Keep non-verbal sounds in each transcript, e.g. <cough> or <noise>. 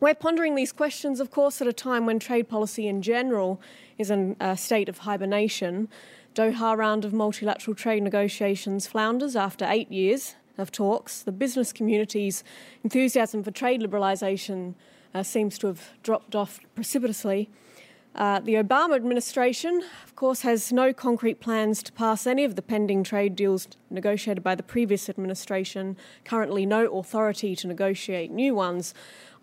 We're pondering these questions, of course, at a time when trade policy in general is in a state of hibernation. Doha round of multilateral trade negotiations flounders after eight years of talks. The business community's enthusiasm for trade liberalisation uh, seems to have dropped off precipitously. Uh, the Obama administration, of course, has no concrete plans to pass any of the pending trade deals negotiated by the previous administration, currently, no authority to negotiate new ones.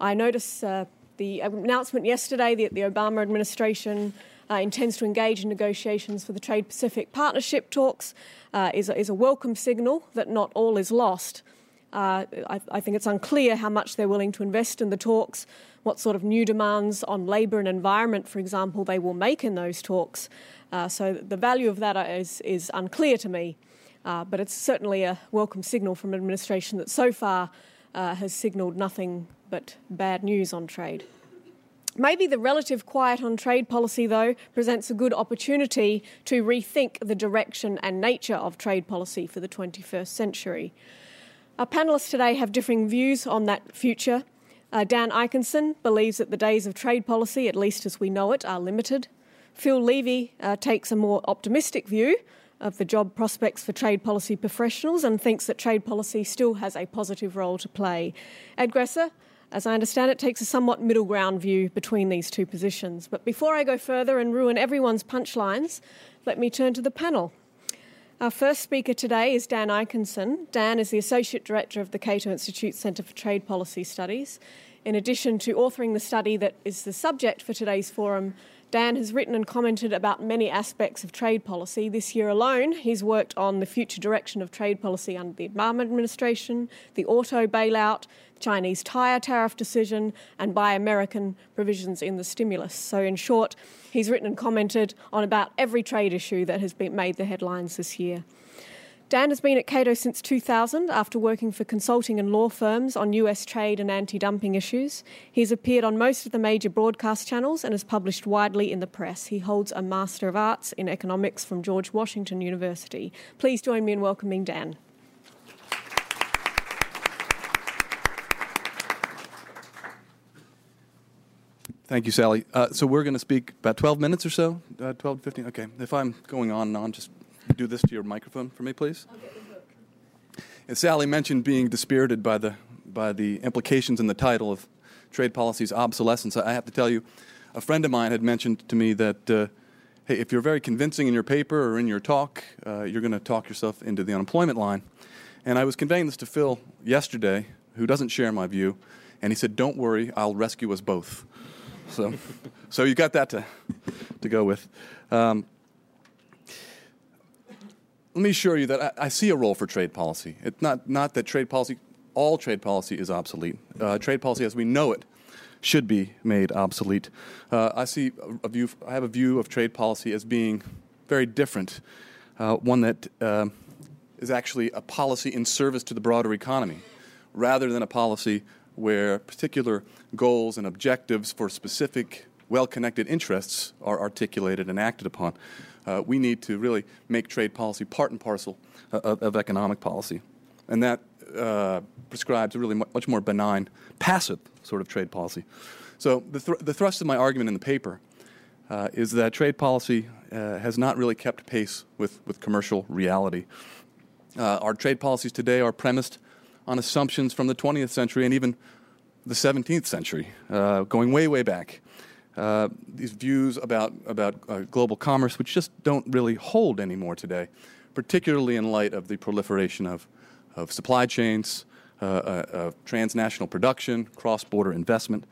I notice uh, the announcement yesterday that the Obama administration uh, intends to engage in negotiations for the Trans-Pacific Partnership talks uh, is, a, is, a, welcome signal that not all is lost. Uh, I, I, think it's unclear how much they're willing to invest in the talks, what sort of new demands on labour and environment, for example, they will make in those talks. Uh, so the value of that is, is unclear to me. Uh, but it's certainly a welcome signal from an administration that so far uh, has signalled nothing but bad news on trade. Maybe the relative quiet on trade policy, though, presents a good opportunity to rethink the direction and nature of trade policy for the 21st century. Our panellists today have differing views on that future. Uh, Dan Ikenson believes that the days of trade policy, at least as we know it, are limited. Phil Levy uh, takes a more optimistic view of the job prospects for trade policy professionals and thinks that trade policy still has a positive role to play. Ed Gresser, as I understand it, takes a somewhat middle ground view between these two positions. But before I go further and ruin everyone's punchlines, let me turn to the panel. Our first speaker today is Dan Ikenson. Dan is the Associate Director of the Cato Institute Centre for Trade Policy Studies. In addition to authoring the study that is the subject for today's forum, Dan has written and commented about many aspects of trade policy. This year alone, he's worked on the future direction of trade policy under the Obama administration, the auto bailout, Chinese tyre tariff decision, and Buy American provisions in the stimulus. So, in short, he's written and commented on about every trade issue that has been made the headlines this year. Dan has been at Cato since 2000 after working for consulting and law firms on US trade and anti dumping issues. He's appeared on most of the major broadcast channels and has published widely in the press. He holds a Master of Arts in Economics from George Washington University. Please join me in welcoming Dan. Thank you, Sally. Uh, so we're going to speak about 12 minutes or so, uh, 12 15. Okay. If I'm going on and on, just do this to your microphone for me, please? And Sally mentioned being dispirited by the, by the implications in the title of trade policy's obsolescence. I have to tell you, a friend of mine had mentioned to me that, uh, hey, if you're very convincing in your paper or in your talk, uh, you're going to talk yourself into the unemployment line. And I was conveying this to Phil yesterday, who doesn't share my view, and he said, Don't worry, I'll rescue us both. So, <laughs> so you got that to, to go with. Um, let me assure you that I, I, see a role for trade policy. It's not, not that trade policy, all trade policy is obsolete. Uh, trade policy as we know it should be made obsolete. Uh, I see a view, I have a view of trade policy as being very different, uh, one that uh, is actually a policy in service to the broader economy, rather than a policy where particular goals and objectives for specific well connected interests are articulated and acted upon uh, we need to really make trade policy part and parcel uh, of, of economic policy. And that uh, prescribes a really much more benign, passive sort of trade policy. So, the, th- the thrust of my argument in the paper uh, is that trade policy uh, has not really kept pace with, with commercial reality. Uh, our trade policies today are premised on assumptions from the 20th century and even the 17th century, going way, way back. Uh, these views about, about uh, global commerce, which just don't really hold anymore today, particularly in light of the proliferation of, of supply chains, uh, uh of transnational production, cross border investment.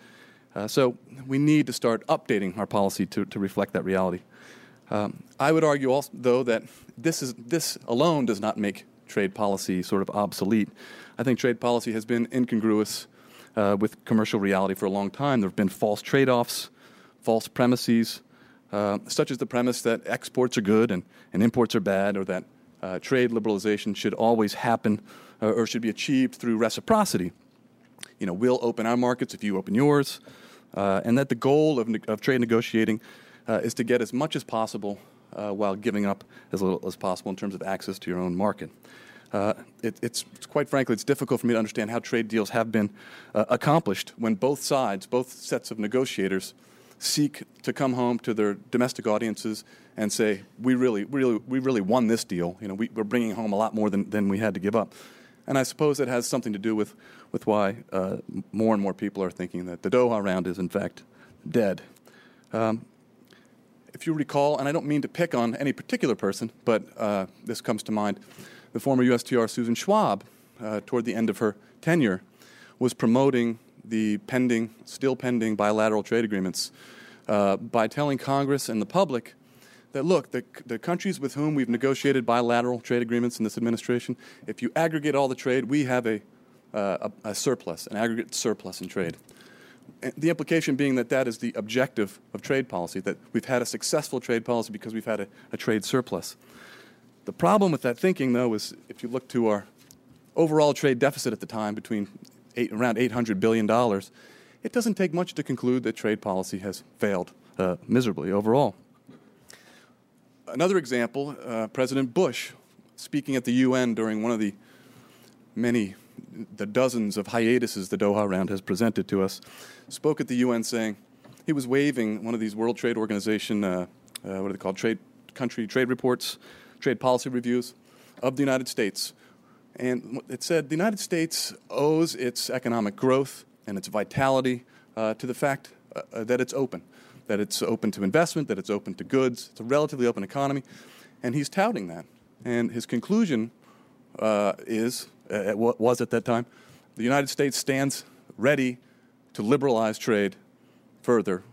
So we need to start updating our policy to, to reflect that reality. Um, I would argue also, though, that this, is, this alone does not make trade policy sort of obsolete. I think trade policy has been incongruous uh, with commercial reality for a long time. There have been false trade offs, false premises, uh, such as the premise that exports are good and, and imports are bad, or that uh, trade liberalization should always happen uh, or should be achieved through reciprocity. You know, we'll open our markets if you open yours, uh, and that the goal of, ne- of trade negotiating uh, is to get as much as possible while giving up as little as possible in terms of access to your own market. Uh, it, it's quite frankly, it's difficult for me to understand how trade deals have been uh, accomplished when both sides, both sets of negotiators, seek to come home to their domestic audiences and say, "We really, really, we really won this deal. You know, we, are bringing home a lot more than, than we had to give up." And I suppose it has something to do with with why uh, more and more people are thinking that the Doha round is in fact dead. Um, if you recall, and I don't mean to pick on any particular person, but uh, this comes to mind the former USTR Susan Schwab, uh, toward the end of her tenure, was promoting the pending, still pending bilateral trade agreements uh, by telling Congress and the public that look, the, the countries with whom we've negotiated bilateral trade agreements in this administration, if you aggregate all the trade, we have a, uh, a, a surplus, an aggregate surplus in trade. And the implication being that that is the objective of trade policy, that we've had a successful trade policy because we've had a, a trade surplus. The problem with that thinking, though, is if you look to our overall trade deficit at the time, between eight, around $800 billion, it doesn't take much to conclude that trade policy has failed uh, miserably overall. Another example uh, President Bush, speaking at the UN during one of the many, the dozens of hiatuses the Doha round has presented to us, spoke at the UN saying he was waving one of these World Trade Organization, uh, uh what are they called, trade, country trade reports trade policy reviews of the United States. And it said the United States owes its economic growth and its vitality uh, to the fact uh, uh, that it's open, that it's open to investment, that it's open to goods. It's a relatively open economy. And he's touting that. And his conclusion uh, is, uh, what was at that time, the United States stands ready to liberalize trade further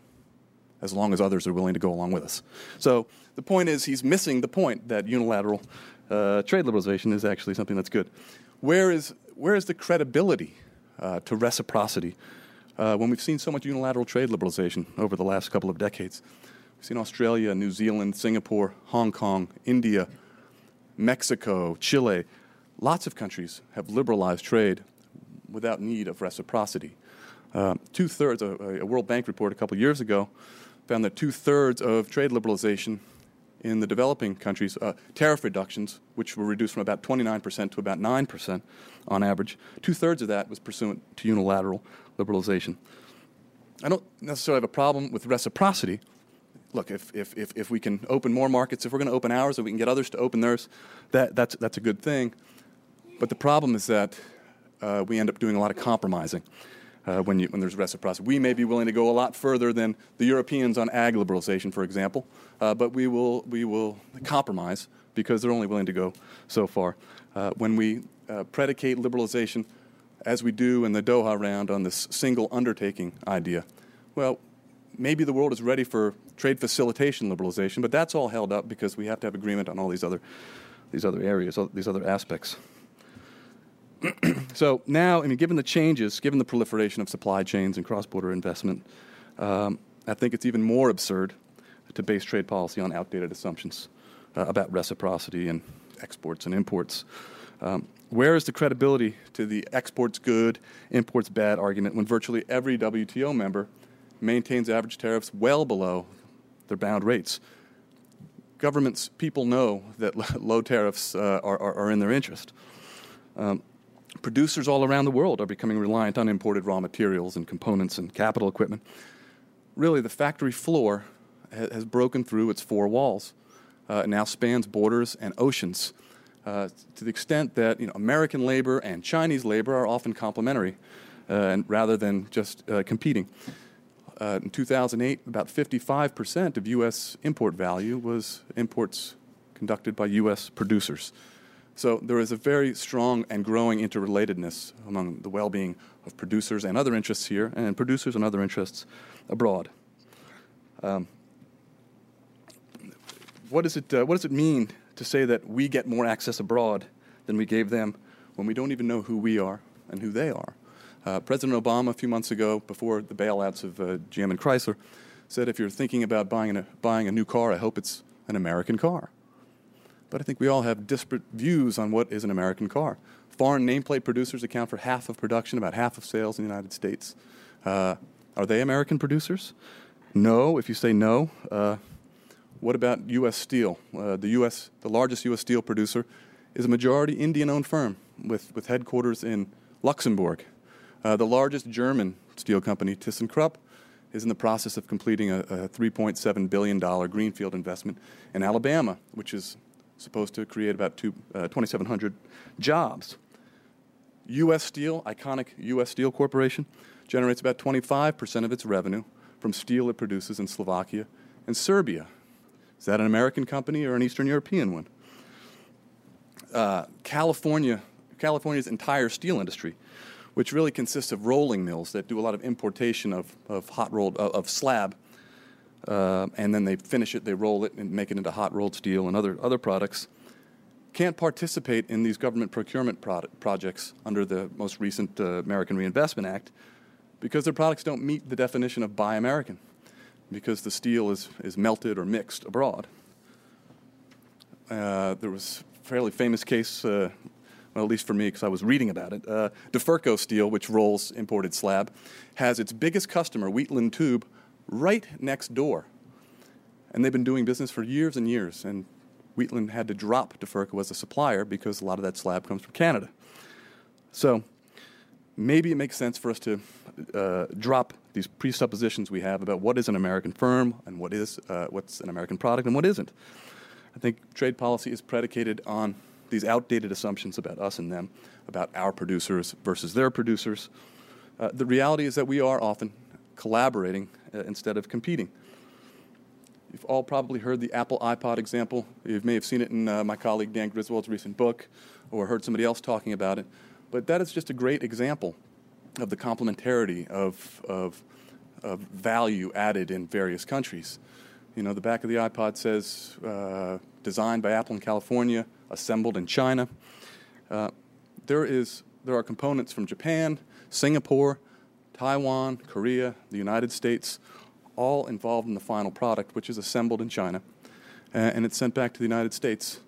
as long as others are willing to go along with us. So the point is, he's missing the point that unilateral uh, trade liberalization is actually something that's good. Where is, where is the credibility uh, to reciprocity uh, when we've seen so much unilateral trade liberalization over the last couple of decades? We've seen Australia, New Zealand, Singapore, Hong Kong, India, Mexico, Chile. Lots of countries have liberalized trade without need of reciprocity. Uh, Two thirds, a, a World Bank report a couple years ago found that two thirds of trade liberalization in the developing countries, uh, tariff reductions, which were reduced from about 29% to about 9% on average, two thirds of that was pursuant to unilateral liberalization. I don't necessarily have a problem with reciprocity. Look, if, if, if, if we can open more markets, if we're going to open ours and we can get others to open theirs, that, that's, that's a good thing. But the problem is that uh, we end up doing a lot of compromising uh, when, you, when there's reciprocity. We may be willing to go a lot further than the Europeans on ag liberalization, for example, uh, but we will, we will compromise because they're only willing to go so far. Uh, when we uh, predicate liberalization, as we do in the Doha round on this single undertaking idea, well, maybe the world is ready for trade facilitation liberalization, but that's all held up because we have to have agreement on all these other, these other areas, these other aspects. <clears throat> so now, I mean, given the changes, given the proliferation of supply chains and cross-border investment, um, I think it's even more absurd to base trade policy on outdated assumptions uh, about reciprocity and exports and imports. Um, where is the credibility to the exports good, imports bad argument when virtually every WTO member maintains average tariffs well below their bound rates? Governments, people know that <laughs> low tariffs uh, are, are, are, in their interest. Um, Producers all around the world are becoming reliant on imported raw materials and components and capital equipment. Really, the factory floor ha- has broken through its four walls. Uh, it now spans borders and oceans uh, to the extent that you know, American labor and Chinese labor are often complementary uh, and rather than just uh, competing. Uh, in 2008, about 55% of U.S. import value was imports conducted by U.S. producers. So there is a very strong and growing interrelatedness among the well being of producers and other interests here, and producers and other interests abroad. Um, what, is it, uh, what does it mean to say that we get more access abroad than we gave them when we don't even know who we are and who they are? Uh, President Obama, a few months ago, before the bailouts of uh, GM and Chrysler, said if you're thinking about buying buying a new car, I hope it's an American car but I think we all have disparate views on what is an American car. Foreign nameplate producers account for half of production, about half of sales in the United States. Uh, are they American producers? No. If you say no, uh, what about U.S. Steel? Uh, the U.S., the largest U.S. steel producer, is a majority Indian owned firm with, with headquarters in Luxembourg. Uh, the largest German steel company, ThyssenKrupp, is in the process of completing a, a $3.7 billion greenfield investment in Alabama, which is supposed to create about two, uh, 2,700 jobs. U.S. Steel, iconic U.S. Steel Corporation, generates about 25% of its revenue from steel it produces in Slovakia and Serbia. Is that an American company or an Eastern European one? Uh, California, California's entire steel industry, which really consists of rolling mills that do a lot of importation of, of hot rolled uh, of slab, uh, and then they finish it, they roll it, and make it into hot rolled steel and other other products. Can't participate in these government procurement projects under the most recent uh, American Reinvestment Act because their products don't meet the definition of Buy American, because the steel is, is melted or mixed abroad. Uh, there was a fairly famous case, uh, well, at least for me, because I was reading about it. Uh, Duferco Steel, which rolls imported slab, has its biggest customer, Wheatland Tube, right next door. And they've been doing business for years and years. And Wheatland had to drop Duferco as a supplier because a lot of that slab comes from Canada. So maybe it makes sense for us to uh, drop these presuppositions we have about what is an American firm and what is uh, what's an American product and what isn't. I think trade policy is predicated on these outdated assumptions about us and them, about our producers versus their producers. Uh, the reality is that we are often collaborating uh, instead of competing. You've all probably heard the Apple iPod example. You may have seen it in uh, my colleague Dan Griswold's recent book or heard somebody else talking about it. But that is just a great example of the complementarity of, of, of value added in various countries. You know, the back of the iPod says uh, designed by Apple in California, assembled in China. Uh, there, is, there are components from Japan, Singapore, Taiwan, Korea, the United States, all involved in the final product, which is assembled in China, uh, and it's sent back to the United States.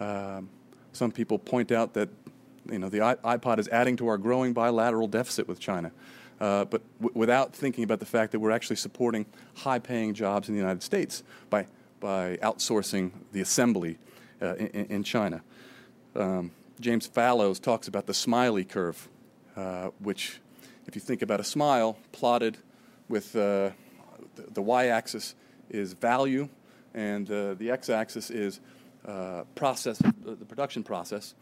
Um, some people point out that you know, the iPod is adding to our growing bilateral deficit with China. Uh, but w- without thinking about the fact that we're actually supporting high paying jobs in the United States by, by outsourcing the assembly uh, in, in, China. Um, James Fallows talks about the smiley curve, uh, which, if you think about a smile plotted with uh, the, the y axis is value, and uh, the x axis is uh, process, the production process.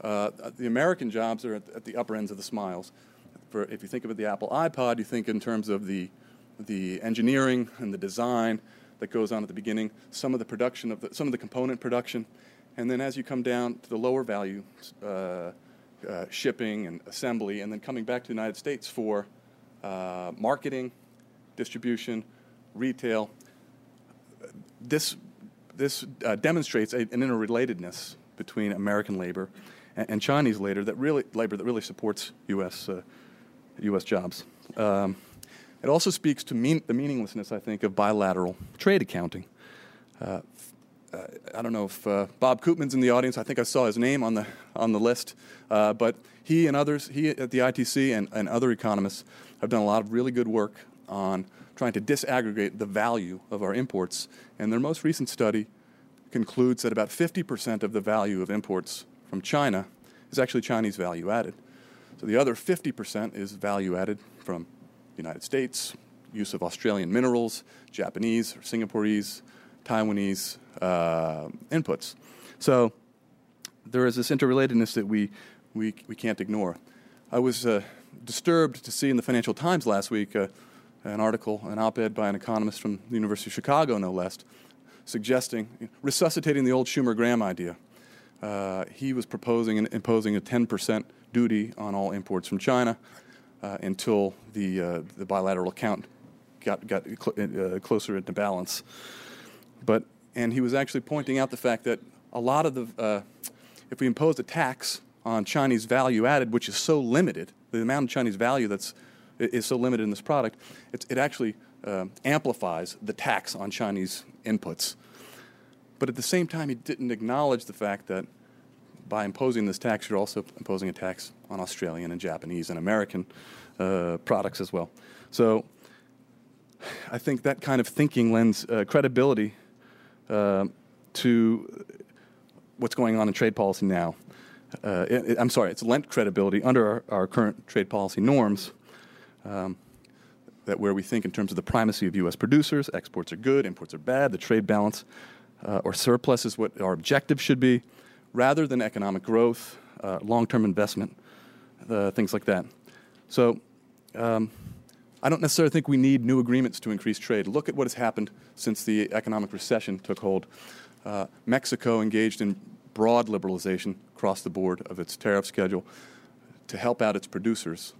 Uh, the American jobs are at, at, the upper ends of the smiles. For, if you think of the Apple iPod, you think in terms of the, the engineering and the design that goes on at the beginning, some of the production of the, some of the component production, and then as you come down to the lower value, uh, uh, shipping and assembly, and then coming back to the United States for uh, marketing, distribution, retail. This this uh, demonstrates a, an interrelatedness between American labor and, and Chinese labor that really labor that really supports U.S. Uh, U.S. jobs. Um, it also speaks to mean, the meaninglessness, I think, of bilateral trade accounting. Uh, I don't know if uh, Bob Koopman's in the audience. I think I saw his name on the on the list. Uh, but he and others, he at the ITC and, and other economists, have done a lot of really good work on trying to disaggregate the value of our imports. And their most recent study concludes that about 50% of the value of imports from China is actually Chinese value added. So the other 50% is value added from the United States, use of Australian minerals, Japanese or Singaporese, Taiwanese uh, inputs. So there is this interrelatedness that we, we, we can't ignore. I was uh, disturbed to see in the Financial Times last week uh, an article, an op ed by an economist from the University of Chicago, no less, suggesting resuscitating the old Schumer Graham idea uh, he was proposing and imposing a 10% duty on all imports from China uh, until the, uh, the bilateral account got, got cl- closer into balance. But, and he was actually pointing out the fact that a lot of the, uh, if we impose a tax on Chinese value added, which is so limited, the amount of Chinese value that's is so limited in this product, it actually uh, amplifies the tax on Chinese inputs. But at the same time, he didn't acknowledge the fact that by imposing this tax, you're also imposing a tax on Australian and Japanese and American uh, products as well. So I think that kind of thinking lends uh, credibility uh, to what's going on in trade policy now. Uh, it, it, I'm sorry, it's lent credibility under our, our current trade policy norms. Um, that where we think in terms of the primacy of U.S. producers, exports are good, imports are bad, the trade balance uh, or surplus is what our objective should be, rather than economic growth, uh, long-term investment, uh, things like that. So um, I don't necessarily think we need new agreements to increase trade. Look at what has happened since the economic recession took hold. Uh, Mexico engaged in broad liberalization across the board of its tariff schedule to help out its producers,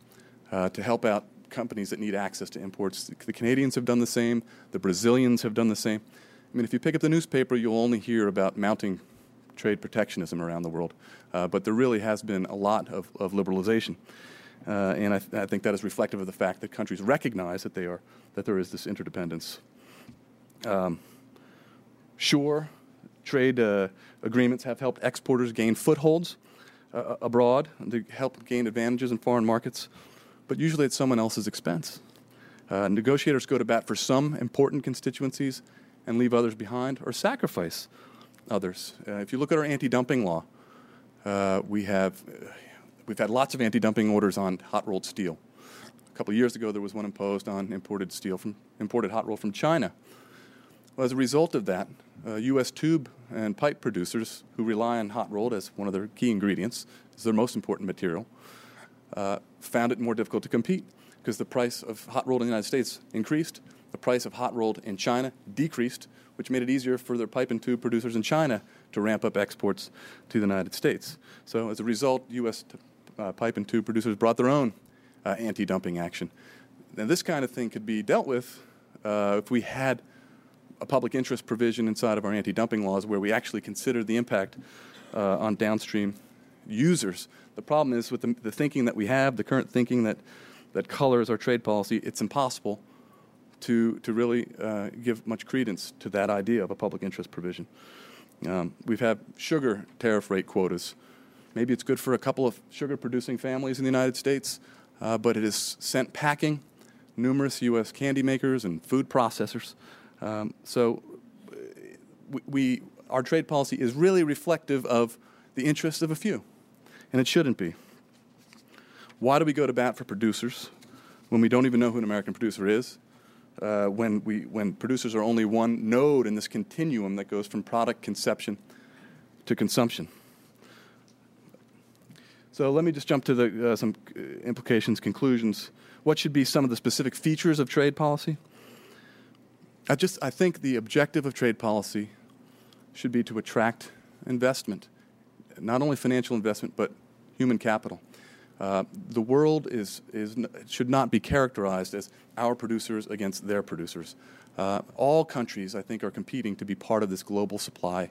uh, to help out companies that need access to imports. The Canadians have done the same, the Brazilians have done the same. I mean, if you pick up the newspaper, you'll only hear about mounting trade protectionism around the world. Uh, but there really has been a lot of, of liberalization. Uh, and I, th- I, think that is reflective of the fact that countries recognize that, they are, that there is this interdependence. Um, sure, trade uh, agreements have helped exporters gain footholds uh, abroad to help gain advantages in foreign markets but usually at someone else's expense. Uh, negotiators go to bat for some important constituencies and leave others behind or sacrifice others. Uh, if you look at our anti dumping law, uh, we have, we've had lots of anti dumping orders on hot rolled steel. A couple of years ago, there was one imposed on imported steel from imported hot roll from China. Well, as a result of that, U.S. Uh, tube and pipe producers who rely on hot rolled as one of their key ingredients, as their most important material, uh, found it more difficult to compete because the price of hot rolled in the United States increased, the price of hot rolled in China decreased, which made it easier for their pipe and tube producers in China to ramp up exports to the United States. So, as a result, U.S. T- uh, pipe and tube producers brought their own uh, anti dumping action. Now, this kind of thing could be dealt with uh, if we had a public interest provision inside of our anti dumping laws where we actually considered the impact uh, on downstream users. The problem is with the, the, thinking that we have, the current thinking that, that colors our trade policy, it's impossible to, to really uh, give much credence to that idea of a public interest provision. Um, we've had sugar tariff rate quotas. Maybe it's good for a couple of sugar producing families in the United States, uh, but it has sent packing numerous U.S. candy makers and food processors. Um, so uh, we, we, our trade policy is really reflective of the interests of a few and it shouldn't be. Why do we go to bat for producers when we don't even know who an American producer is? Uh, when, we, when producers are only one node in this continuum that goes from product conception to consumption. So let me just jump to the, uh, some uh, implications, conclusions. What should be some of the specific features of trade policy? I just I think the objective of trade policy should be to attract investment not only financial investment, but human capital. Uh, the world is, is, should not be characterized as our producers against their producers. Uh, all countries, I think, are competing to be part of this global supply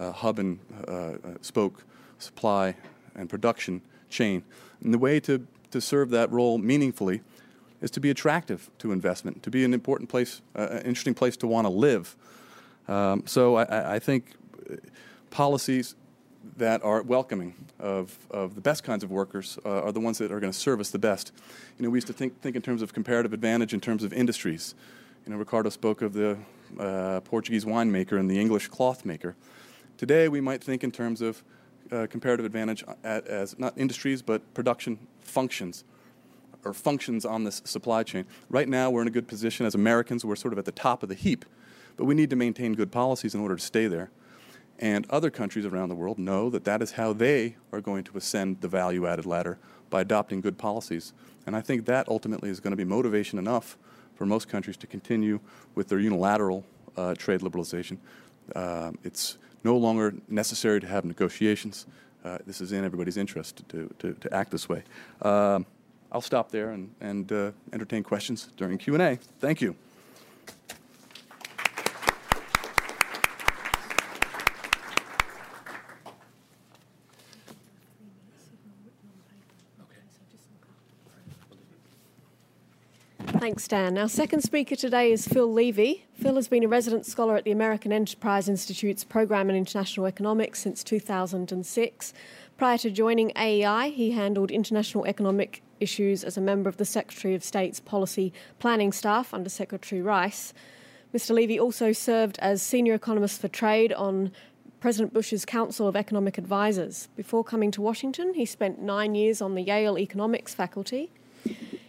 uh, hub and uh, uh, spoke supply and production chain. And the way to, to serve that role meaningfully is to be attractive to investment, to be an important place, uh, an interesting place to want to live. Um, so I, I think policies that are welcoming of, of the best kinds of workers uh, are the ones that are going to serve us the best. You know, we used to think, think in terms of comparative advantage in terms of industries. You know, Ricardo spoke of the uh, Portuguese winemaker and the English cloth maker. Today, we might think in terms of uh, comparative advantage at, as not industries, but production functions or functions on this supply chain. Right now, we're in a good position as Americans. We're sort of at the top of the heap, but we need to maintain good policies in order to stay there. And other countries around the world know that that is how they are going to ascend the value added ladder by adopting good policies. And I think that ultimately is going to be motivation enough for most countries to continue with their unilateral uh, trade liberalization. Uh, it's no longer necessary to have negotiations. Uh, this is in everybody's interest to, to, to act this way. Um, I'll stop there and, and uh, entertain questions during Q&A. Thank you. Thanks, Dan. Our second speaker today is Phil Levy. Phil has been a resident scholar at the American Enterprise Institute's Program in International Economics since 2006. Prior to joining AEI, he handled international economic issues as a member of the Secretary of State's Policy Planning Staff under Secretary Rice. Mr. Levy also served as senior economist for trade on President Bush's Council of Economic Advisers. Before coming to Washington, he spent nine years on the Yale Economics faculty.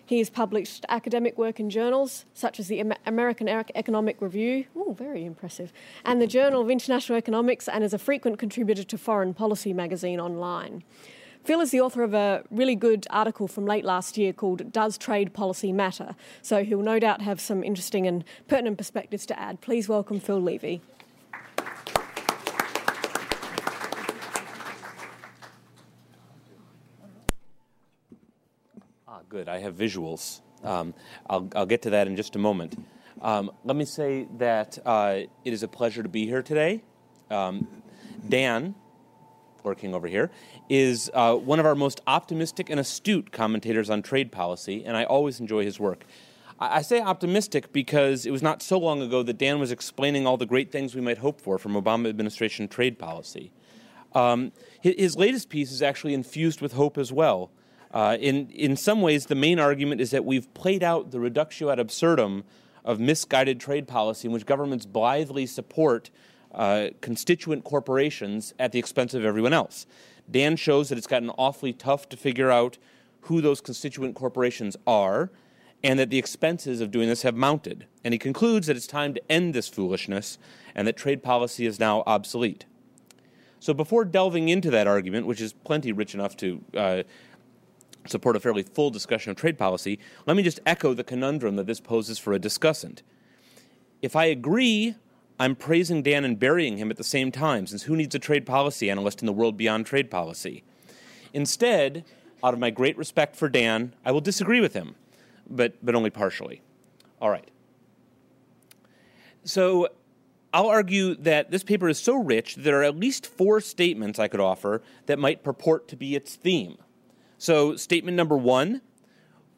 He has published academic work in journals such as the American Economic Review, oh, very impressive, and the Journal of International Economics, and is a frequent contributor to Foreign Policy magazine online. Phil is the author of a really good article from late last year called Does Trade Policy Matter? So he'll no doubt have some interesting and pertinent perspectives to add. Please welcome Phil Levy. Good. I have visuals. Um, I'll, I'll, get to that in just a moment. Um, let me say that uh, it is a pleasure to be here today. Um, Dan, working over here, is uh, one of our most optimistic and astute commentators on trade policy, and I always enjoy his work. I, say optimistic because it was not so long ago that Dan was explaining all the great things we might hope for from Obama administration trade policy. Um, his, latest piece is actually infused with hope as well. Uh, in, in some ways, the main argument is that we've played out the reductio ad absurdum of misguided trade policy in which governments blithely support uh, constituent corporations at the expense of everyone else. Dan shows that it's gotten awfully tough to figure out who those constituent corporations are and that the expenses of doing this have mounted. And he concludes that it's time to end this foolishness and that trade policy is now obsolete. So, before delving into that argument, which is plenty rich enough to uh, support a fairly full discussion of trade policy, let me just echo the conundrum that this poses for a discussant. If I agree I'm praising Dan and burying him at the same time, since who needs a trade policy analyst in the world beyond trade policy? Instead, out of my great respect for Dan, I will disagree with him, but, but only partially. All right. So I'll argue that this paper is so rich that there are at least four statements I could offer that might purport to be its theme. So, statement number one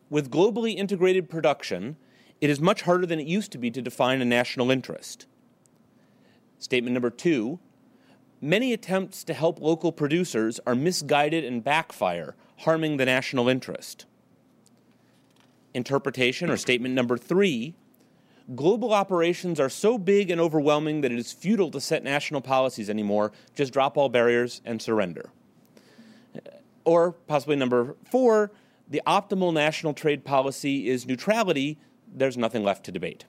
with globally integrated production, it is much harder than it used to be to define a national interest. Statement number two many attempts to help local producers are misguided and backfire, harming the national interest. Interpretation, or statement number three global operations are so big and overwhelming that it is futile to set national policies anymore. Just drop all barriers and surrender. Or possibly number four, the optimal national trade policy is neutrality. There's nothing left to debate.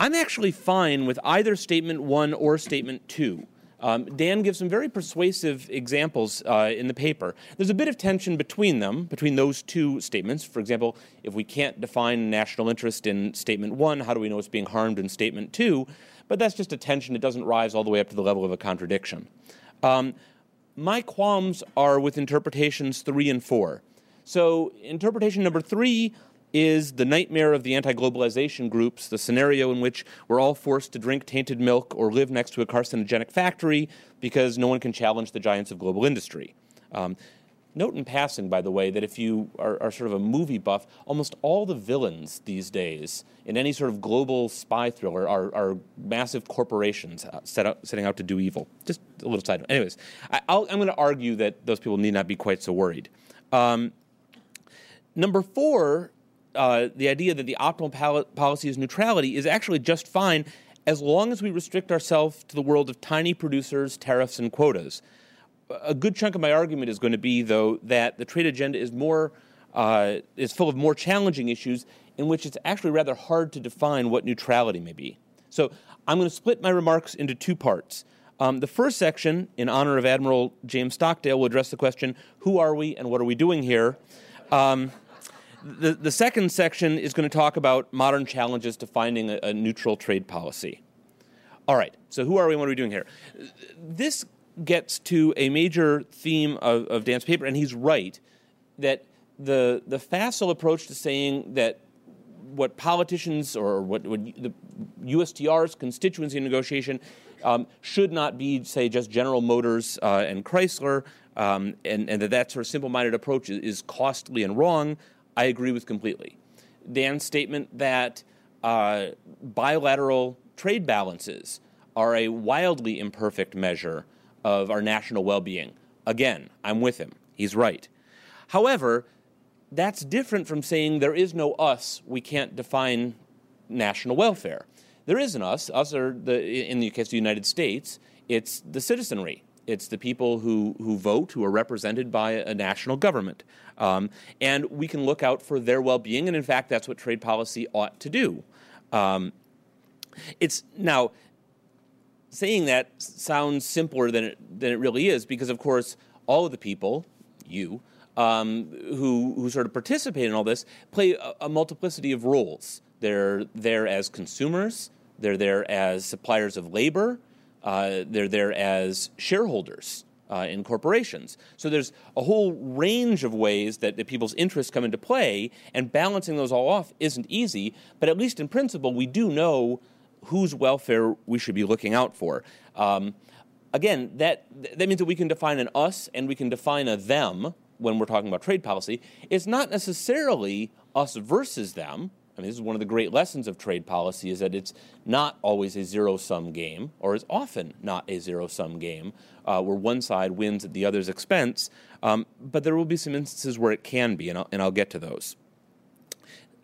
I'm actually fine with either statement one or statement two. Um, Dan gives some very persuasive examples uh, in the paper. There's a bit of tension between them, between those two statements. For example, if we can't define national interest in statement one, how do we know it's being harmed in statement two? But that's just a tension. It doesn't rise all the way up to the level of a contradiction. Um, my qualms are with interpretations three and four. So, interpretation number three is the nightmare of the anti globalization groups, the scenario in which we're all forced to drink tainted milk or live next to a carcinogenic factory because no one can challenge the giants of global industry. Um, note in passing, by the way, that if you are, are, sort of a movie buff, almost all the villains these days in any sort of global spy thriller are, are massive corporations uh, set out, setting out to do evil. Just a little side note. Anyways, I, am going to argue that those people need not be quite so worried. Um, number four uh, the idea that the optimal pal- policy is neutrality is actually just fine as long as we restrict ourselves to the world of tiny producers, tariffs, and quotas. A good chunk of my argument is going to be, though, that the trade agenda is more uh, is full of more challenging issues in which it's actually rather hard to define what neutrality may be. So I'm going to split my remarks into two parts. Um, the first section, in honor of Admiral James Stockdale, will address the question: Who are we, and what are we doing here? Um, the, the second section is going to talk about modern challenges to finding a, a neutral trade policy. All right, so who are we and what are we doing here? This gets to a major theme of, of Dan's paper, and he's right that the, the facile approach to saying that what politicians or what, what the USTR's constituency negotiation um, should not be, say, just General Motors uh, and Chrysler, um, and, and, that that sort of simple minded approach is, is, costly and wrong. I agree with completely. Dan's statement that uh, bilateral trade balances are a wildly imperfect measure of our national well being. Again, I'm with him. He's right. However, that's different from saying there is no us, we can't define national welfare. There is an us. Us are the, in the case of the United States, it's the citizenry. It's the people who, who vote, who are represented by a national government. Um, and we can look out for their well being, and in fact, that's what trade policy ought to do. Um, it's now saying that sounds simpler than it, than it really is because, of course, all of the people, you, um, who, who sort of participate in all this, play a, a multiplicity of roles. They're there as consumers, they're there as suppliers of labor, uh, they're there as shareholders. Uh, in corporations. So there's a whole range of ways that, that people's interests come into play, and balancing those all off isn't easy, but at least in principle, we do know whose welfare we should be looking out for. Um, again, that, that means that we can define an us and we can define a them when we're talking about trade policy. It's not necessarily us versus them. I mean, this is one of the great lessons of trade policy is that it's not always a zero sum game, or is often not a zero sum game, uh, where one side wins at the other's expense. Um, but there will be some instances where it can be, and I'll, and I'll get to those.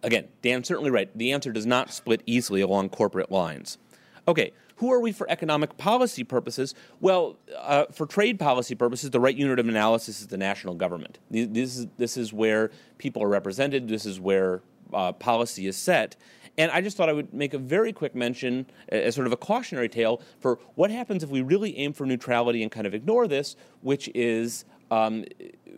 Again, Dan's certainly right. The answer does not split easily along corporate lines. Okay, who are we for economic policy purposes? Well, uh, for trade policy purposes, the right unit of analysis is the national government. This is, this is where people are represented, this is where uh, policy is set. And I just thought I would make a very quick mention as sort of a cautionary tale for what happens if we really aim for neutrality and kind of ignore this, which is um,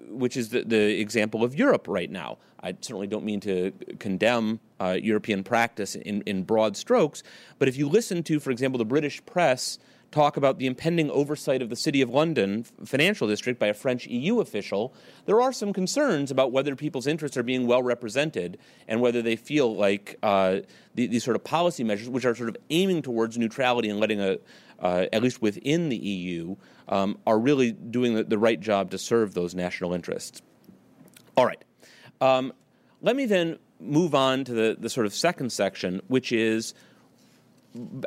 which is the, the, example of Europe right now. I certainly don't mean to condemn uh, European practice in, in broad strokes, but if you listen to, for example, the British press talk about the impending oversight of the City of London financial district by a French EU official, there are some concerns about whether people's interests are being well represented and whether they feel like uh, the, these sort of policy measures, which are sort of aiming towards neutrality and letting a, uh, at least within the EU, um, are really doing the, the, right job to serve those national interests. All right. Um, let me then move on to the, the sort of second section, which is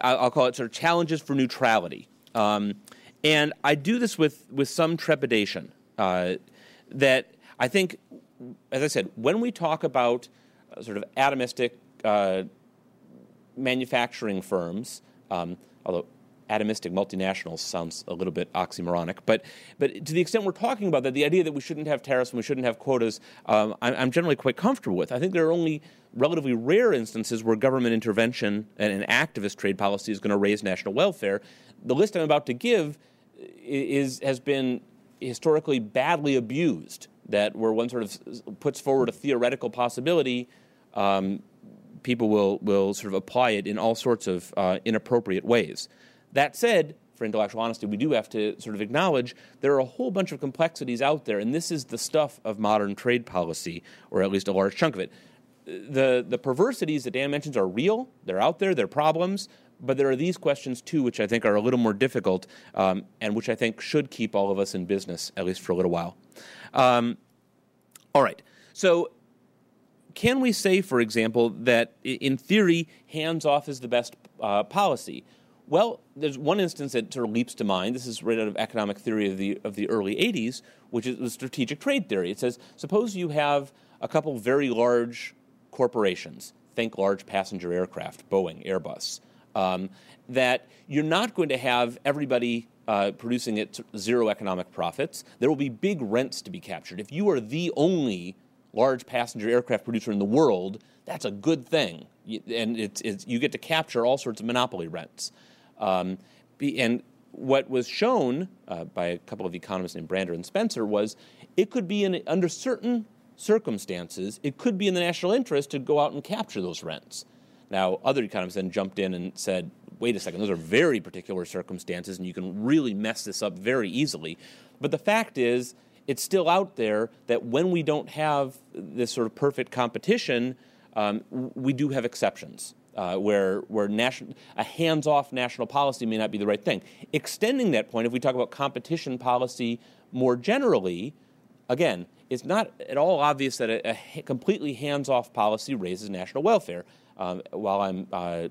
I'll call it sort of challenges for neutrality. Um, and I do this with, with some trepidation uh, that I think, as I said, when we talk about uh, sort of atomistic uh, manufacturing firms, um, although atomistic multinationals sounds a little bit oxymoronic. But, but to the extent we're talking about that, the idea that we shouldn't have tariffs and we shouldn't have quotas, um, I'm, I'm, generally quite comfortable with. I think there are only relatively rare instances where government intervention and an activist trade policy is going to raise national welfare. The list I'm about to give is, has been historically badly abused, that where one sort of puts forward a theoretical possibility. Um, people will, will sort of apply it in all sorts of uh, inappropriate ways. That said, for intellectual honesty, we do have to sort of acknowledge there are a whole bunch of complexities out there, and this is the stuff of modern trade policy, or at least a large chunk of it. The, the perversities that Dan mentions are real, they're out there, they're problems, but there are these questions too, which I think are a little more difficult, um, and which I think should keep all of us in business, at least for a little while. Um, all right, so can we say, for example, that in theory, hands off is the best uh, policy? Well, there's one instance that sort of leaps to mind. This is right out of economic theory of the, of the early 80s, which is the strategic trade theory. It says suppose you have a couple very large corporations, think large passenger aircraft, Boeing, Airbus, um, that you're not going to have everybody uh, producing at zero economic profits. There will be big rents to be captured. If you are the only large passenger aircraft producer in the world, that's a good thing. And it's, it's, you get to capture all sorts of monopoly rents. Um, and what was shown uh, by a couple of economists named Brander and Spencer was it could be in, under certain circumstances, it could be in the national interest to go out and capture those rents. Now, other economists then jumped in and said, wait a second, those are very particular circumstances, and you can really mess this up very easily. But the fact is, it's still out there that when we don't have this sort of perfect competition, um, we do have exceptions uh, where, where national, a hands off national policy may not be the right thing. Extending that point, if we talk about competition policy more generally, again, it's not at all obvious that a, a completely hands off policy raises national welfare. Um, while I'm uh,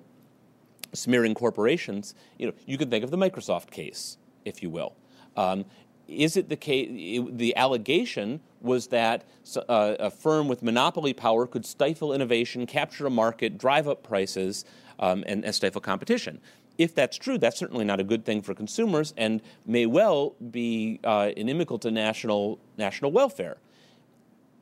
smearing corporations, you know, you could think of the Microsoft case, if you will. Um, is it the case? The allegation was that uh, a firm with monopoly power could stifle innovation, capture a market, drive up prices, um, and, and, stifle competition. if that's true, that's certainly not a good thing for consumers and may well be uh, inimical to national national welfare.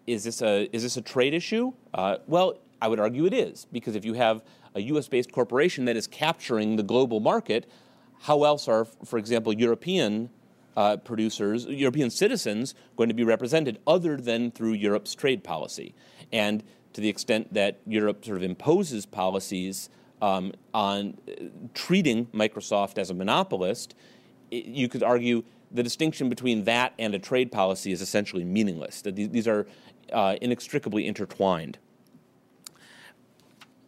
Is this a is this a trade issue? Uh, well, I would argue it is because if you have a U.S. based corporation that is capturing the global market, how else are, for example, European uh, producers, European citizens, going to be represented other than through Europe's trade policy? And to the extent that Europe sort of imposes policies um, on uh, treating Microsoft as a monopolist, it, you could argue the distinction between that and a trade policy is essentially meaningless. That these, these are uh, inextricably intertwined.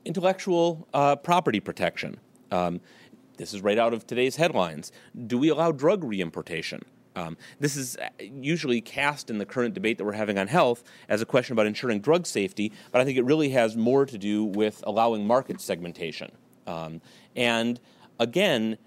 Intellectual uh, property protection. Um, this is right out of today's headlines. Do we allow drug reimportation? Um, this is uh, usually cast in the current debate that we're having on health as a question about ensuring drug safety, but I think it really has more to do with allowing market segmentation. Um, and again,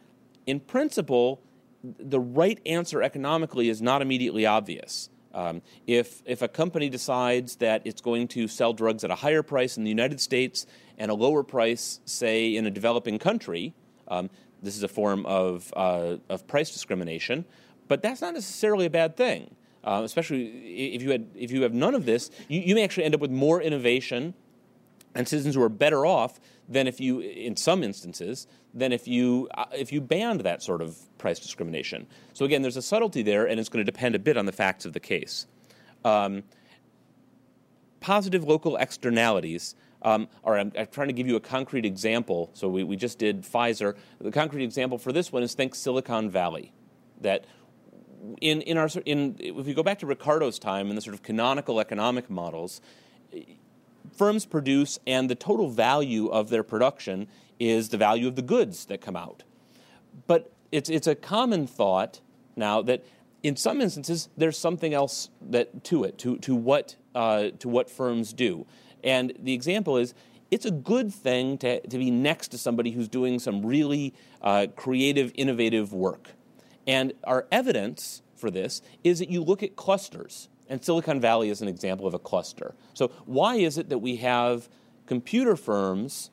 in principle, the right answer economically is not immediately obvious. Um, if, if a company decides that it's going to sell drugs at a higher price in the United States and a lower price, say, in a developing country, um, this is a form of, uh, of price discrimination. But that's not necessarily a bad thing, uh, especially if you, had, if you have none of this. You, you may actually end up with more innovation and citizens who are better off than if you, in some instances, than if you uh, if you banned that sort of price discrimination. So again, there's a subtlety there, and it's going to depend a bit on the facts of the case. Um, positive local externalities. Um, all right, I'm, I'm, trying to give you a concrete example. So we, we just did Pfizer. The concrete example for this one is think Silicon Valley. That in, in our in if we go back to Ricardo's time and the sort of canonical economic models, firms produce and the total value of their production is the value of the goods that come out. But it's it's a common thought now that in some instances there's something else that to it to to what uh, to what firms do, and the example is it's a good thing to, to be next to somebody who's doing some really uh, creative, innovative work. And our evidence for this is that you look at clusters, and Silicon Valley is an example of a cluster. So, why is it that we have computer firms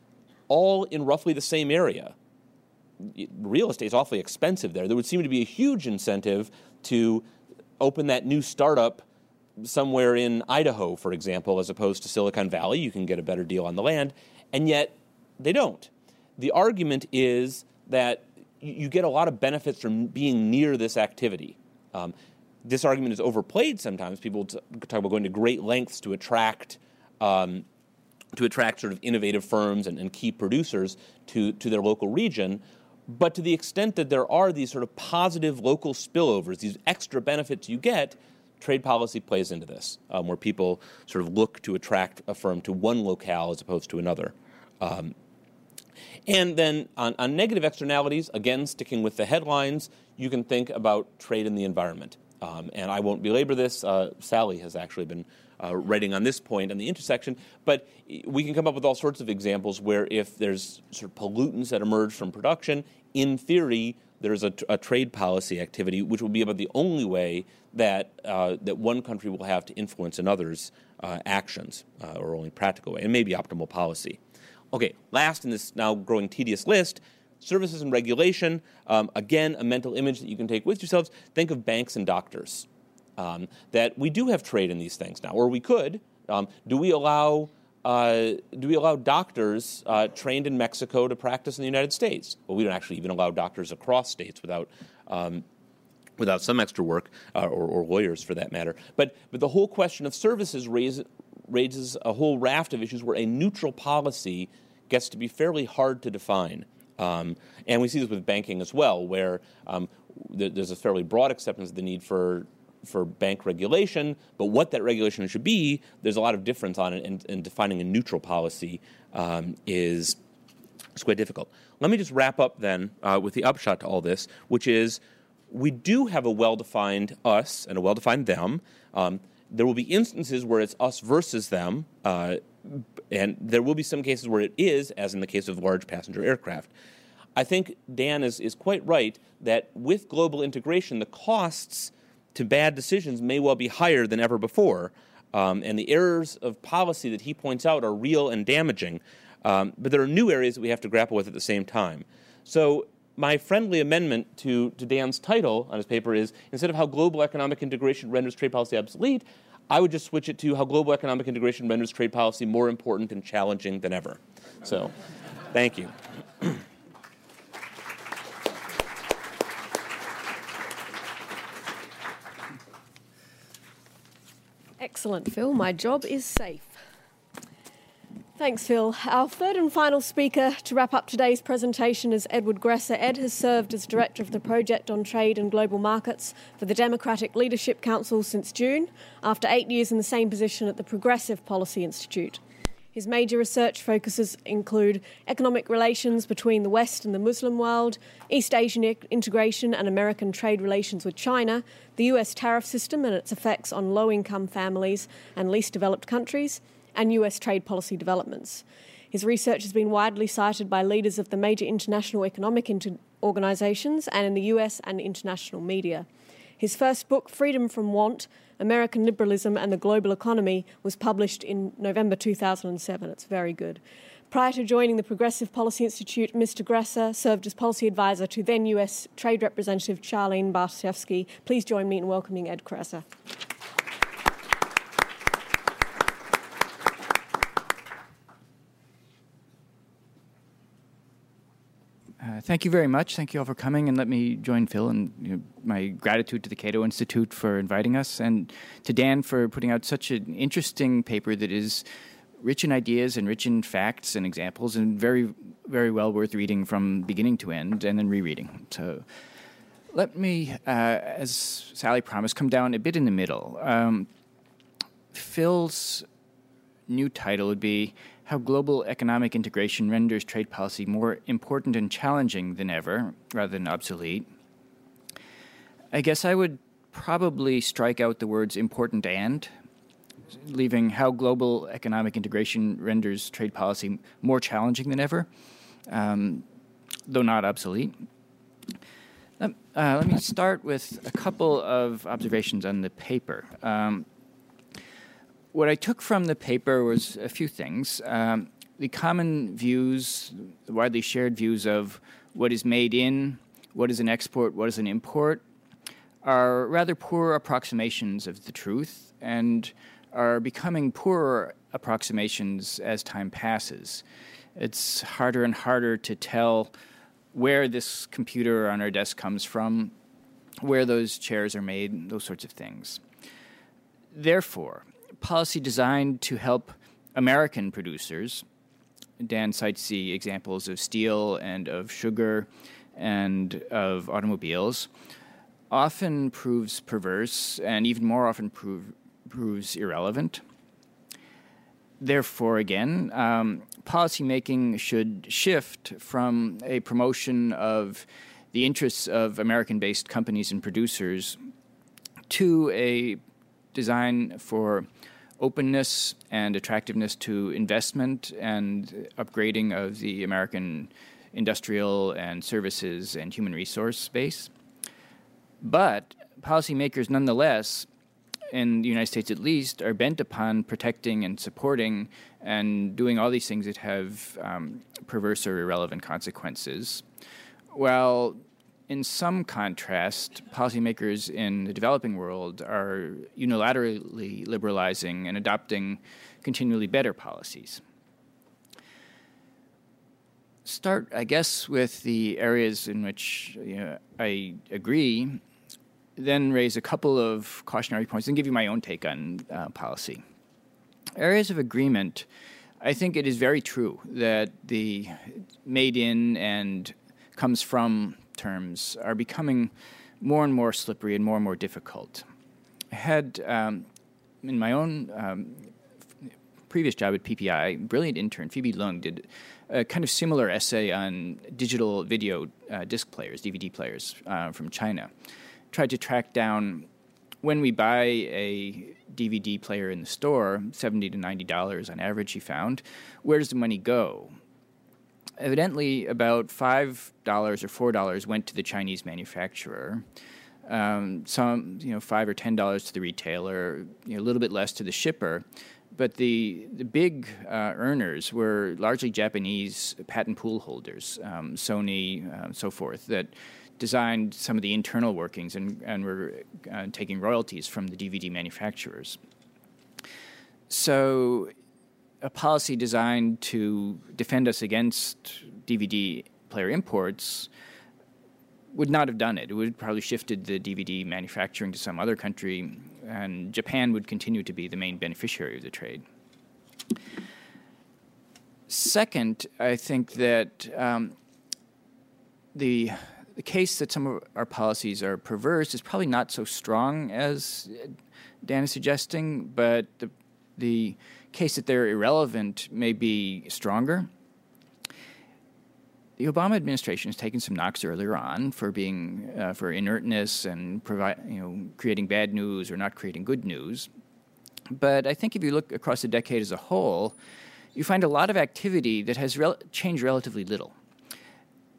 all in roughly the same area? Real estate is awfully expensive there. There would seem to be a huge incentive to open that new startup somewhere in Idaho, for example, as opposed to Silicon Valley. You can get a better deal on the land, and yet they don't. The argument is that you get a lot of benefits from being near this activity. Um, this argument is overplayed sometimes. People talk about going to great lengths to attract um, to attract sort of innovative firms and, and, key producers to, to their local region. But to the extent that there are these sort of positive local spillovers, these extra benefits you get, trade policy plays into this, um, where people sort of look to attract a firm to one locale as opposed to another. Um, and then on, on negative externalities, again, sticking with the headlines, you can think about trade and the environment. Um, and I won't belabor this. Uh, Sally has actually been uh, writing on this point on the intersection. But we can come up with all sorts of examples where if there's sort of pollutants that emerge from production, in theory, there's a, a trade policy activity, which will be about the only way that uh, that one country will have to influence another's uh, actions, uh, or only practical way, and maybe optimal policy. Okay, last in this now growing tedious list, services and regulation. Um, again, a mental image that you can take with yourselves. Think of banks and doctors. Um, that we do have trade in these things now, or we could. Um, do we allow uh, do we allow doctors uh, trained in Mexico to practice in the United States? Well, we don't actually even allow doctors across states without um, without some extra work, uh, or, or, lawyers for that matter. But but the whole question of services raise, raises a whole raft of issues where a neutral policy gets to be fairly hard to define. Um, and we see this with banking as well, where um, th- there's a fairly broad acceptance of the need for for bank regulation, but what that regulation should be, there's a lot of difference on it, and, and defining a neutral policy um, is, is quite difficult. Let me just wrap up then uh, with the upshot to all this, which is we do have a well defined us and a well defined them. Um, there will be instances where it's us versus them, uh, and there will be some cases where it is, as in the case of large passenger aircraft. I think Dan is, is quite right that with global integration, the costs to bad decisions may well be higher than ever before. Um, and the errors of policy that he points out are real and damaging. Um, but there are new areas that we have to grapple with at the same time. So my friendly amendment to, to Dan's title on his paper is instead of how global economic integration renders trade policy obsolete, I would just switch it to how global economic integration renders trade policy more important and challenging than ever. So, thank you. Excellent, Phil. My job is safe. Thanks, Phil. Our third and final speaker to wrap up today's presentation is Edward Gresser. Ed has served as director of the Project on Trade and Global Markets for the Democratic Leadership Council since June, after eight years in the same position at the Progressive Policy Institute. His major research focuses include economic relations between the West and the Muslim world, East Asian integration and American trade relations with China, the US tariff system and its effects on low income families and least developed countries, and US trade policy developments. His research has been widely cited by leaders of the major international economic inter- organizations and in the US and international media. His first book, Freedom from Want American Liberalism and the Global Economy, was published in November 2007. It's very good. Prior to joining the Progressive Policy Institute, Mr. Gresser served as policy advisor to then US Trade Representative Charlene Barshefsky. Please join me in welcoming Ed Gresser. Uh, thank you very much. Thank you all for coming, and let me join Phil in you know, my gratitude to the Cato Institute for inviting us, and to Dan for putting out such an interesting paper that is rich in ideas and rich in facts and examples, and very, very well worth reading from beginning to end, and then rereading. So, let me, uh, as Sally promised, come down a bit in the middle. Um, Phil's new title would be how global economic integration renders trade policy more important and challenging than ever, rather than obsolete. I guess I would probably strike out the words important and, leaving how global economic integration renders trade policy more challenging than ever, um, though not obsolete. Uh, let me start with a couple of observations on the paper. Um, what I took from the paper was a few things. Um, the common views, the widely shared views of what is made in, what is an export, what is an import, are rather poor approximations of the truth and are becoming poorer approximations as time passes. It's harder and harder to tell where this computer on our desk comes from, where those chairs are made, those sorts of things. Therefore, policy designed to help American producers. Dan cites the examples of steel and of sugar and of automobiles, often proves perverse and even more often prove, proves irrelevant. Therefore, again, um, policymaking should shift from a promotion of the interests of American based companies and producers to a design for openness and attractiveness to investment and upgrading of the American industrial and services and human resource base. But policymakers, nonetheless, in the United States at least, are bent upon protecting and supporting and doing all these things that have um, perverse or irrelevant consequences. While in some contrast, policymakers in the developing world are unilaterally liberalizing and adopting continually better policies. Start, I guess, with the areas in which you know, I agree, then raise a couple of cautionary points and give you my own take on uh, policy. Areas of agreement. I think it is very true that the made in and comes from terms are becoming more and more slippery and more and more difficult. I had, um, in my own um, previous job at PPI, brilliant intern Phoebe Lung did a kind of similar essay on digital video uh, disc players, DVD players uh, from China. Tried to track down when we buy a DVD player in the store, seventy to ninety dollars on average. She found, where does the money go? Evidently about five dollars or four dollars went to the Chinese manufacturer. Um, some, you know, five or ten dollars to the retailer, you know, a little bit less to the shipper, but the, the big uh, earners were largely Japanese patent pool holders, um, Sony, uh, so forth, that designed some of the internal workings and, and were uh, taking royalties from the DVD manufacturers. So, a policy designed to defend us against DVD player imports would not have done it. It would have probably shifted the DVD manufacturing to some other country, and Japan would continue to be the main beneficiary of the trade. Second, I think that um, the the case that some of our policies are perverse is probably not so strong as Dan is suggesting, but the the case that they're irrelevant may be stronger the Obama administration has taken some knocks earlier on for being uh, for inertness and provide, you know, creating bad news or not creating good news. But I think if you look across the decade as a whole, you find a lot of activity that has rel- changed relatively little.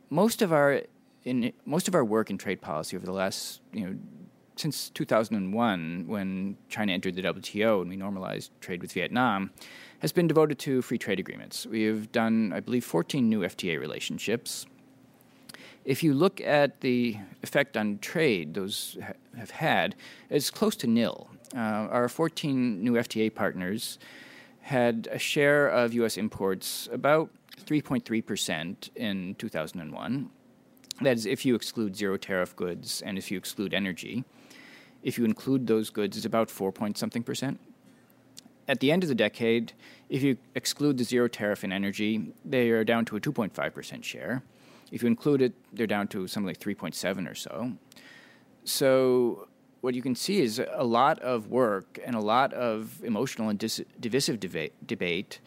Most of our in most of our work in trade policy over the last you know since 2001 when China entered the WTO and we normalized trade with Vietnam has been devoted to free trade agreements. We have done, I believe, 14 new FTA relationships. If you look at the effect on trade those ha- have had, it's close to nil. Uh, our 14 new FTA partners had a share of U.S. imports about 3.3% in 2001. That is, if you exclude zero tariff goods and if you exclude energy. If you include those goods, it's about 4 point something percent at the end of the decade, if you exclude the zero tariff in energy, they are down to a 2.5% share. If you include it, they're down to something like 3.7 or so. So what you can see is a lot of work and a lot of emotional and dis- divisive debate, debate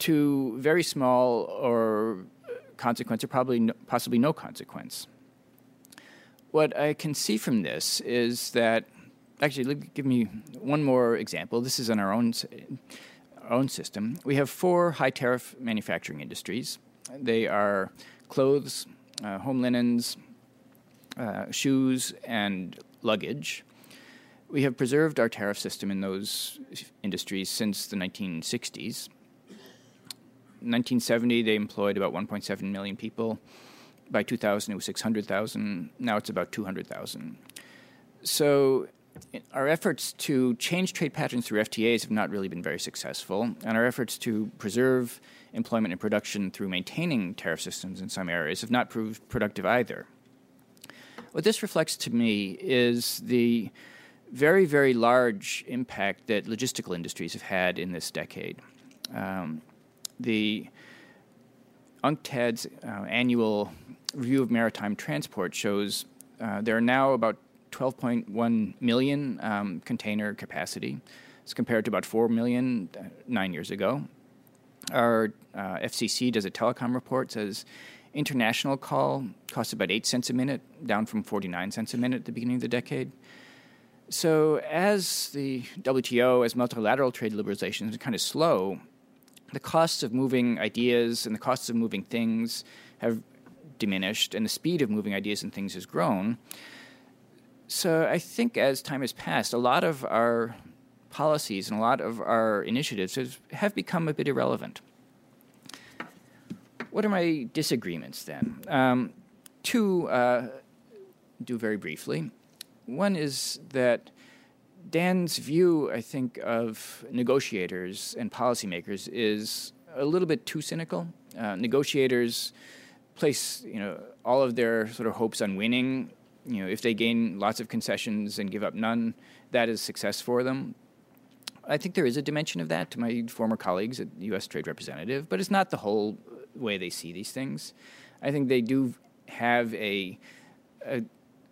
to very small or uh, consequence or probably no, possibly no consequence. What I can see from this is that actually, give me one more example. This is in our own our own system. We have four high tariff manufacturing industries. They are clothes, uh, home linens, uh, shoes, and luggage. We have preserved our tariff system in those industries since the 1960s. In 1970, they employed about 1.7 million people. By 2000, it was 600,000. Now it's about 200,000. So our efforts to change trade patterns through FTAs have not really been very successful, and our efforts to preserve employment and production through maintaining tariff systems in some areas have not proved productive either. What this reflects to me is the very, very large impact that logistical industries have had in this decade. Um, the UNCTAD's uh, annual review of maritime transport shows uh, there are now about 12.1 million um, container capacity. It's compared to about 4 million uh, nine years ago. Our uh, FCC does a telecom report, says international call costs about 8 cents a minute, down from 49 cents a minute at the beginning of the decade. So, as the WTO, as multilateral trade liberalization is kind of slow, the costs of moving ideas and the costs of moving things have diminished, and the speed of moving ideas and things has grown. So I think as time has passed, a lot of our policies and a lot of our initiatives have become a bit irrelevant. What are my disagreements then? Um, two, uh, do very briefly. One is that Dan's view, I think, of negotiators and policymakers is a little bit too cynical. Uh, negotiators place, you know, all of their sort of hopes on winning you know, if they gain lots of concessions and give up none, that is success for them. I think there is a dimension of that to my former colleagues at U.S. Trade Representative, but it's not the whole way they see these things. I think they do have a, a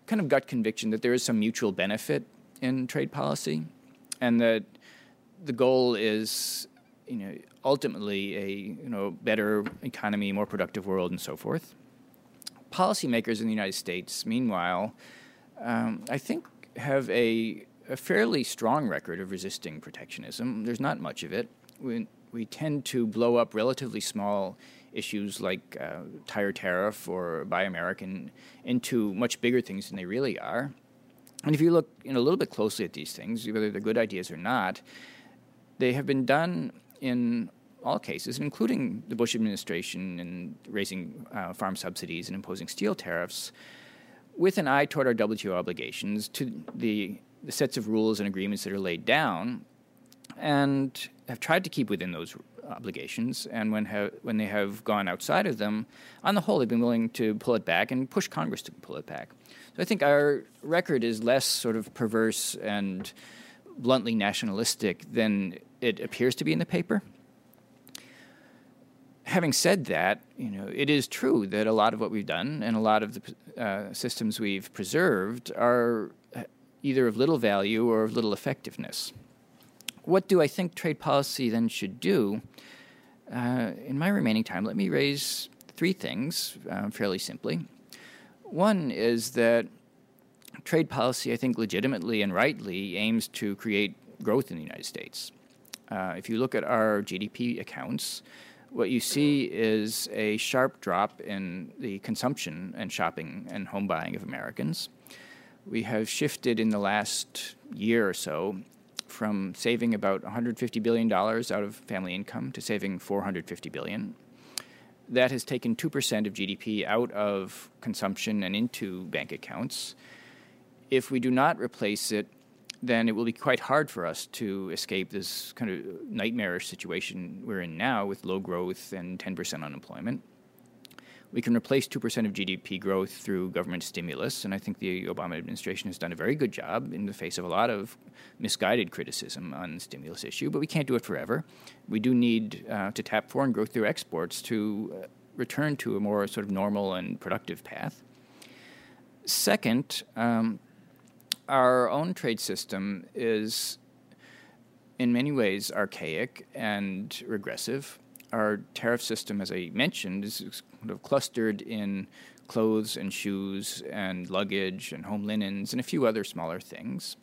kind of gut conviction that there is some mutual benefit in trade policy, and that the goal is, you know, ultimately a you know better economy, more productive world, and so forth policymakers in the United States, meanwhile, um, I think have a, a, fairly strong record of resisting protectionism. There's not much of it. We, we tend to blow up relatively small issues like uh, tire tariff or Buy American into much bigger things than they really are. And if you look know, a little bit closely at these things, whether they're good ideas or not, They have been done in all cases, including the Bush administration and raising uh, farm subsidies and imposing steel tariffs, with an eye toward our WTO obligations to the, the sets of rules and agreements that are laid down, and have tried to keep within those obligations. And when ha- when they have gone outside of them, on the whole, they've been willing to pull it back and push Congress to pull it back. So I think our record is less sort of perverse and bluntly nationalistic than it appears to be in the paper having said that, you know, it is true that a lot of what we've done and a lot of the uh, systems we've preserved are either of little value or of little effectiveness. What do I think trade policy then should do? Uh, in my remaining time, let me raise three things uh, fairly simply. One is that trade policy, I think, legitimately and rightly aims to create growth in the United States. Uh, if you look at our GDP accounts, what you see is a sharp drop in the consumption and shopping and home buying of Americans. We have shifted in the last year or so from saving about $150 billion out of family income to saving 450 billion. That has taken 2% of GDP out of consumption and into bank accounts. If we do not replace it then it will be quite hard for us to escape this kind of nightmarish situation we're in now with low growth and 10% unemployment. We can replace 2% of GDP growth through government stimulus, and I think the Obama administration has done a very good job in the face of a lot of misguided criticism on the stimulus issue, but we can't do it forever. We do need uh, to tap foreign growth through exports to uh, return to a more sort of normal and productive path. Second, um, our own trade system is in many ways archaic and regressive. Our tariff system, as I mentioned, is kind of clustered in clothes and shoes and luggage and home linens and a few other smaller things.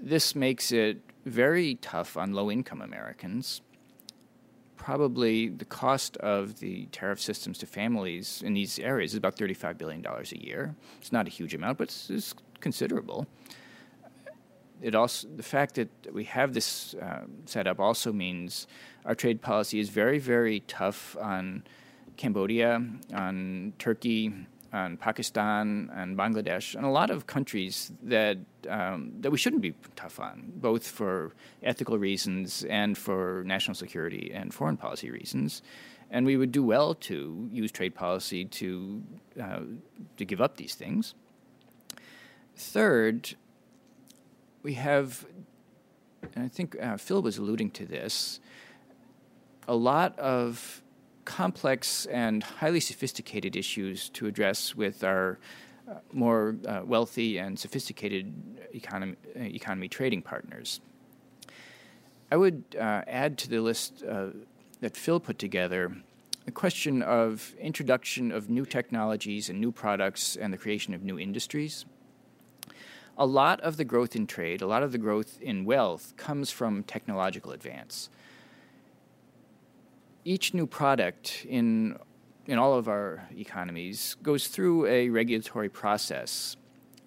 This makes it very tough on low income Americans. Probably the cost of the tariff systems to families in these areas is about $35 billion a year. It's not a huge amount, but it's, it's considerable. It also the fact that we have this uh, set up also means our trade policy is very very tough on Cambodia, on Turkey, on Pakistan, and Bangladesh, and a lot of countries that um, that we shouldn't be tough on, both for ethical reasons and for national security and foreign policy reasons. And we would do well to use trade policy to uh, to give up these things. Third, we have, and I think uh, Phil was alluding to this, a lot of complex and highly sophisticated issues to address with our uh, more uh, wealthy and sophisticated economy, uh, economy trading partners. I would uh, add to the list uh, that Phil put together the question of introduction of new technologies and new products and the creation of new industries. A lot of the growth in trade, a lot of the growth in wealth comes from technological advance. Each new product in in all of our economies goes through a regulatory process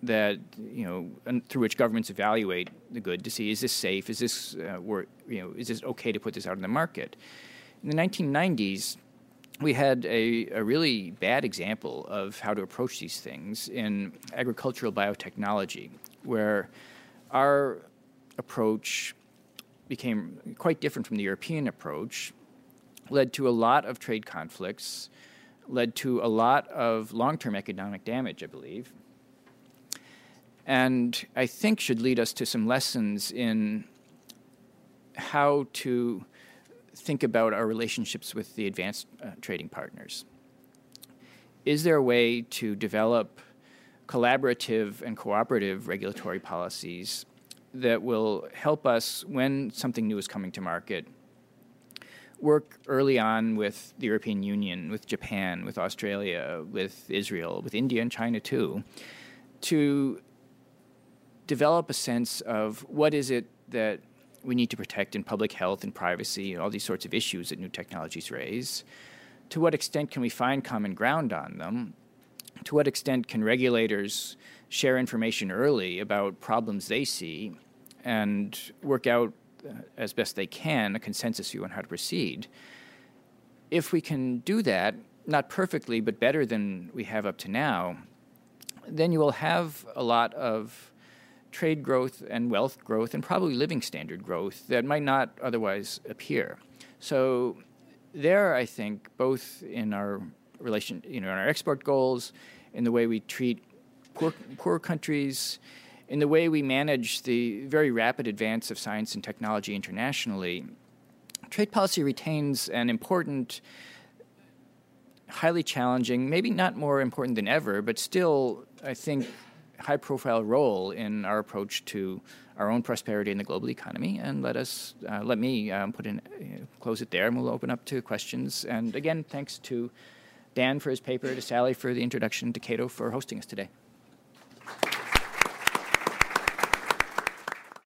that you know through which governments evaluate the good to see is this safe is this uh, you know is this okay to put this out in the market in the 1990s we had a, a, really bad example of how to approach these things in agricultural biotechnology, where our approach became quite different from the European approach, led to a lot of trade conflicts, led to a lot of long term economic damage, I believe, and I think should lead us to some lessons in how to think about our relationships with the advanced uh, trading partners. Is there a way to develop collaborative and cooperative regulatory policies that will help us when something new is coming to market? Work early on with the European Union, with Japan, with Australia, with Israel, with India and China too, to develop a sense of what is it that we need to protect in public health and privacy and all these sorts of issues that new technologies raise. To what extent can we find common ground on them? To what extent can regulators share information early about problems they see and work out uh, as best they can, a consensus view on how to proceed. If we can do that, not perfectly, but better than we have up to now, then you will have a lot of trade growth and wealth growth and probably living standard growth that might not otherwise appear. So there, I think, both in our relation, you know, in our export goals, in the way we treat poor, poor countries, in the way we manage the very rapid advance of science and technology internationally, trade policy retains an important, highly challenging, maybe not more important than ever, but still, I think, high profile role in our approach to our own prosperity in the global economy. And let us, uh, let me um, put in, uh, close it there, and we'll open up to questions. And again, thanks to Dan for his paper, to Sally for the introduction, to Cato for hosting us today.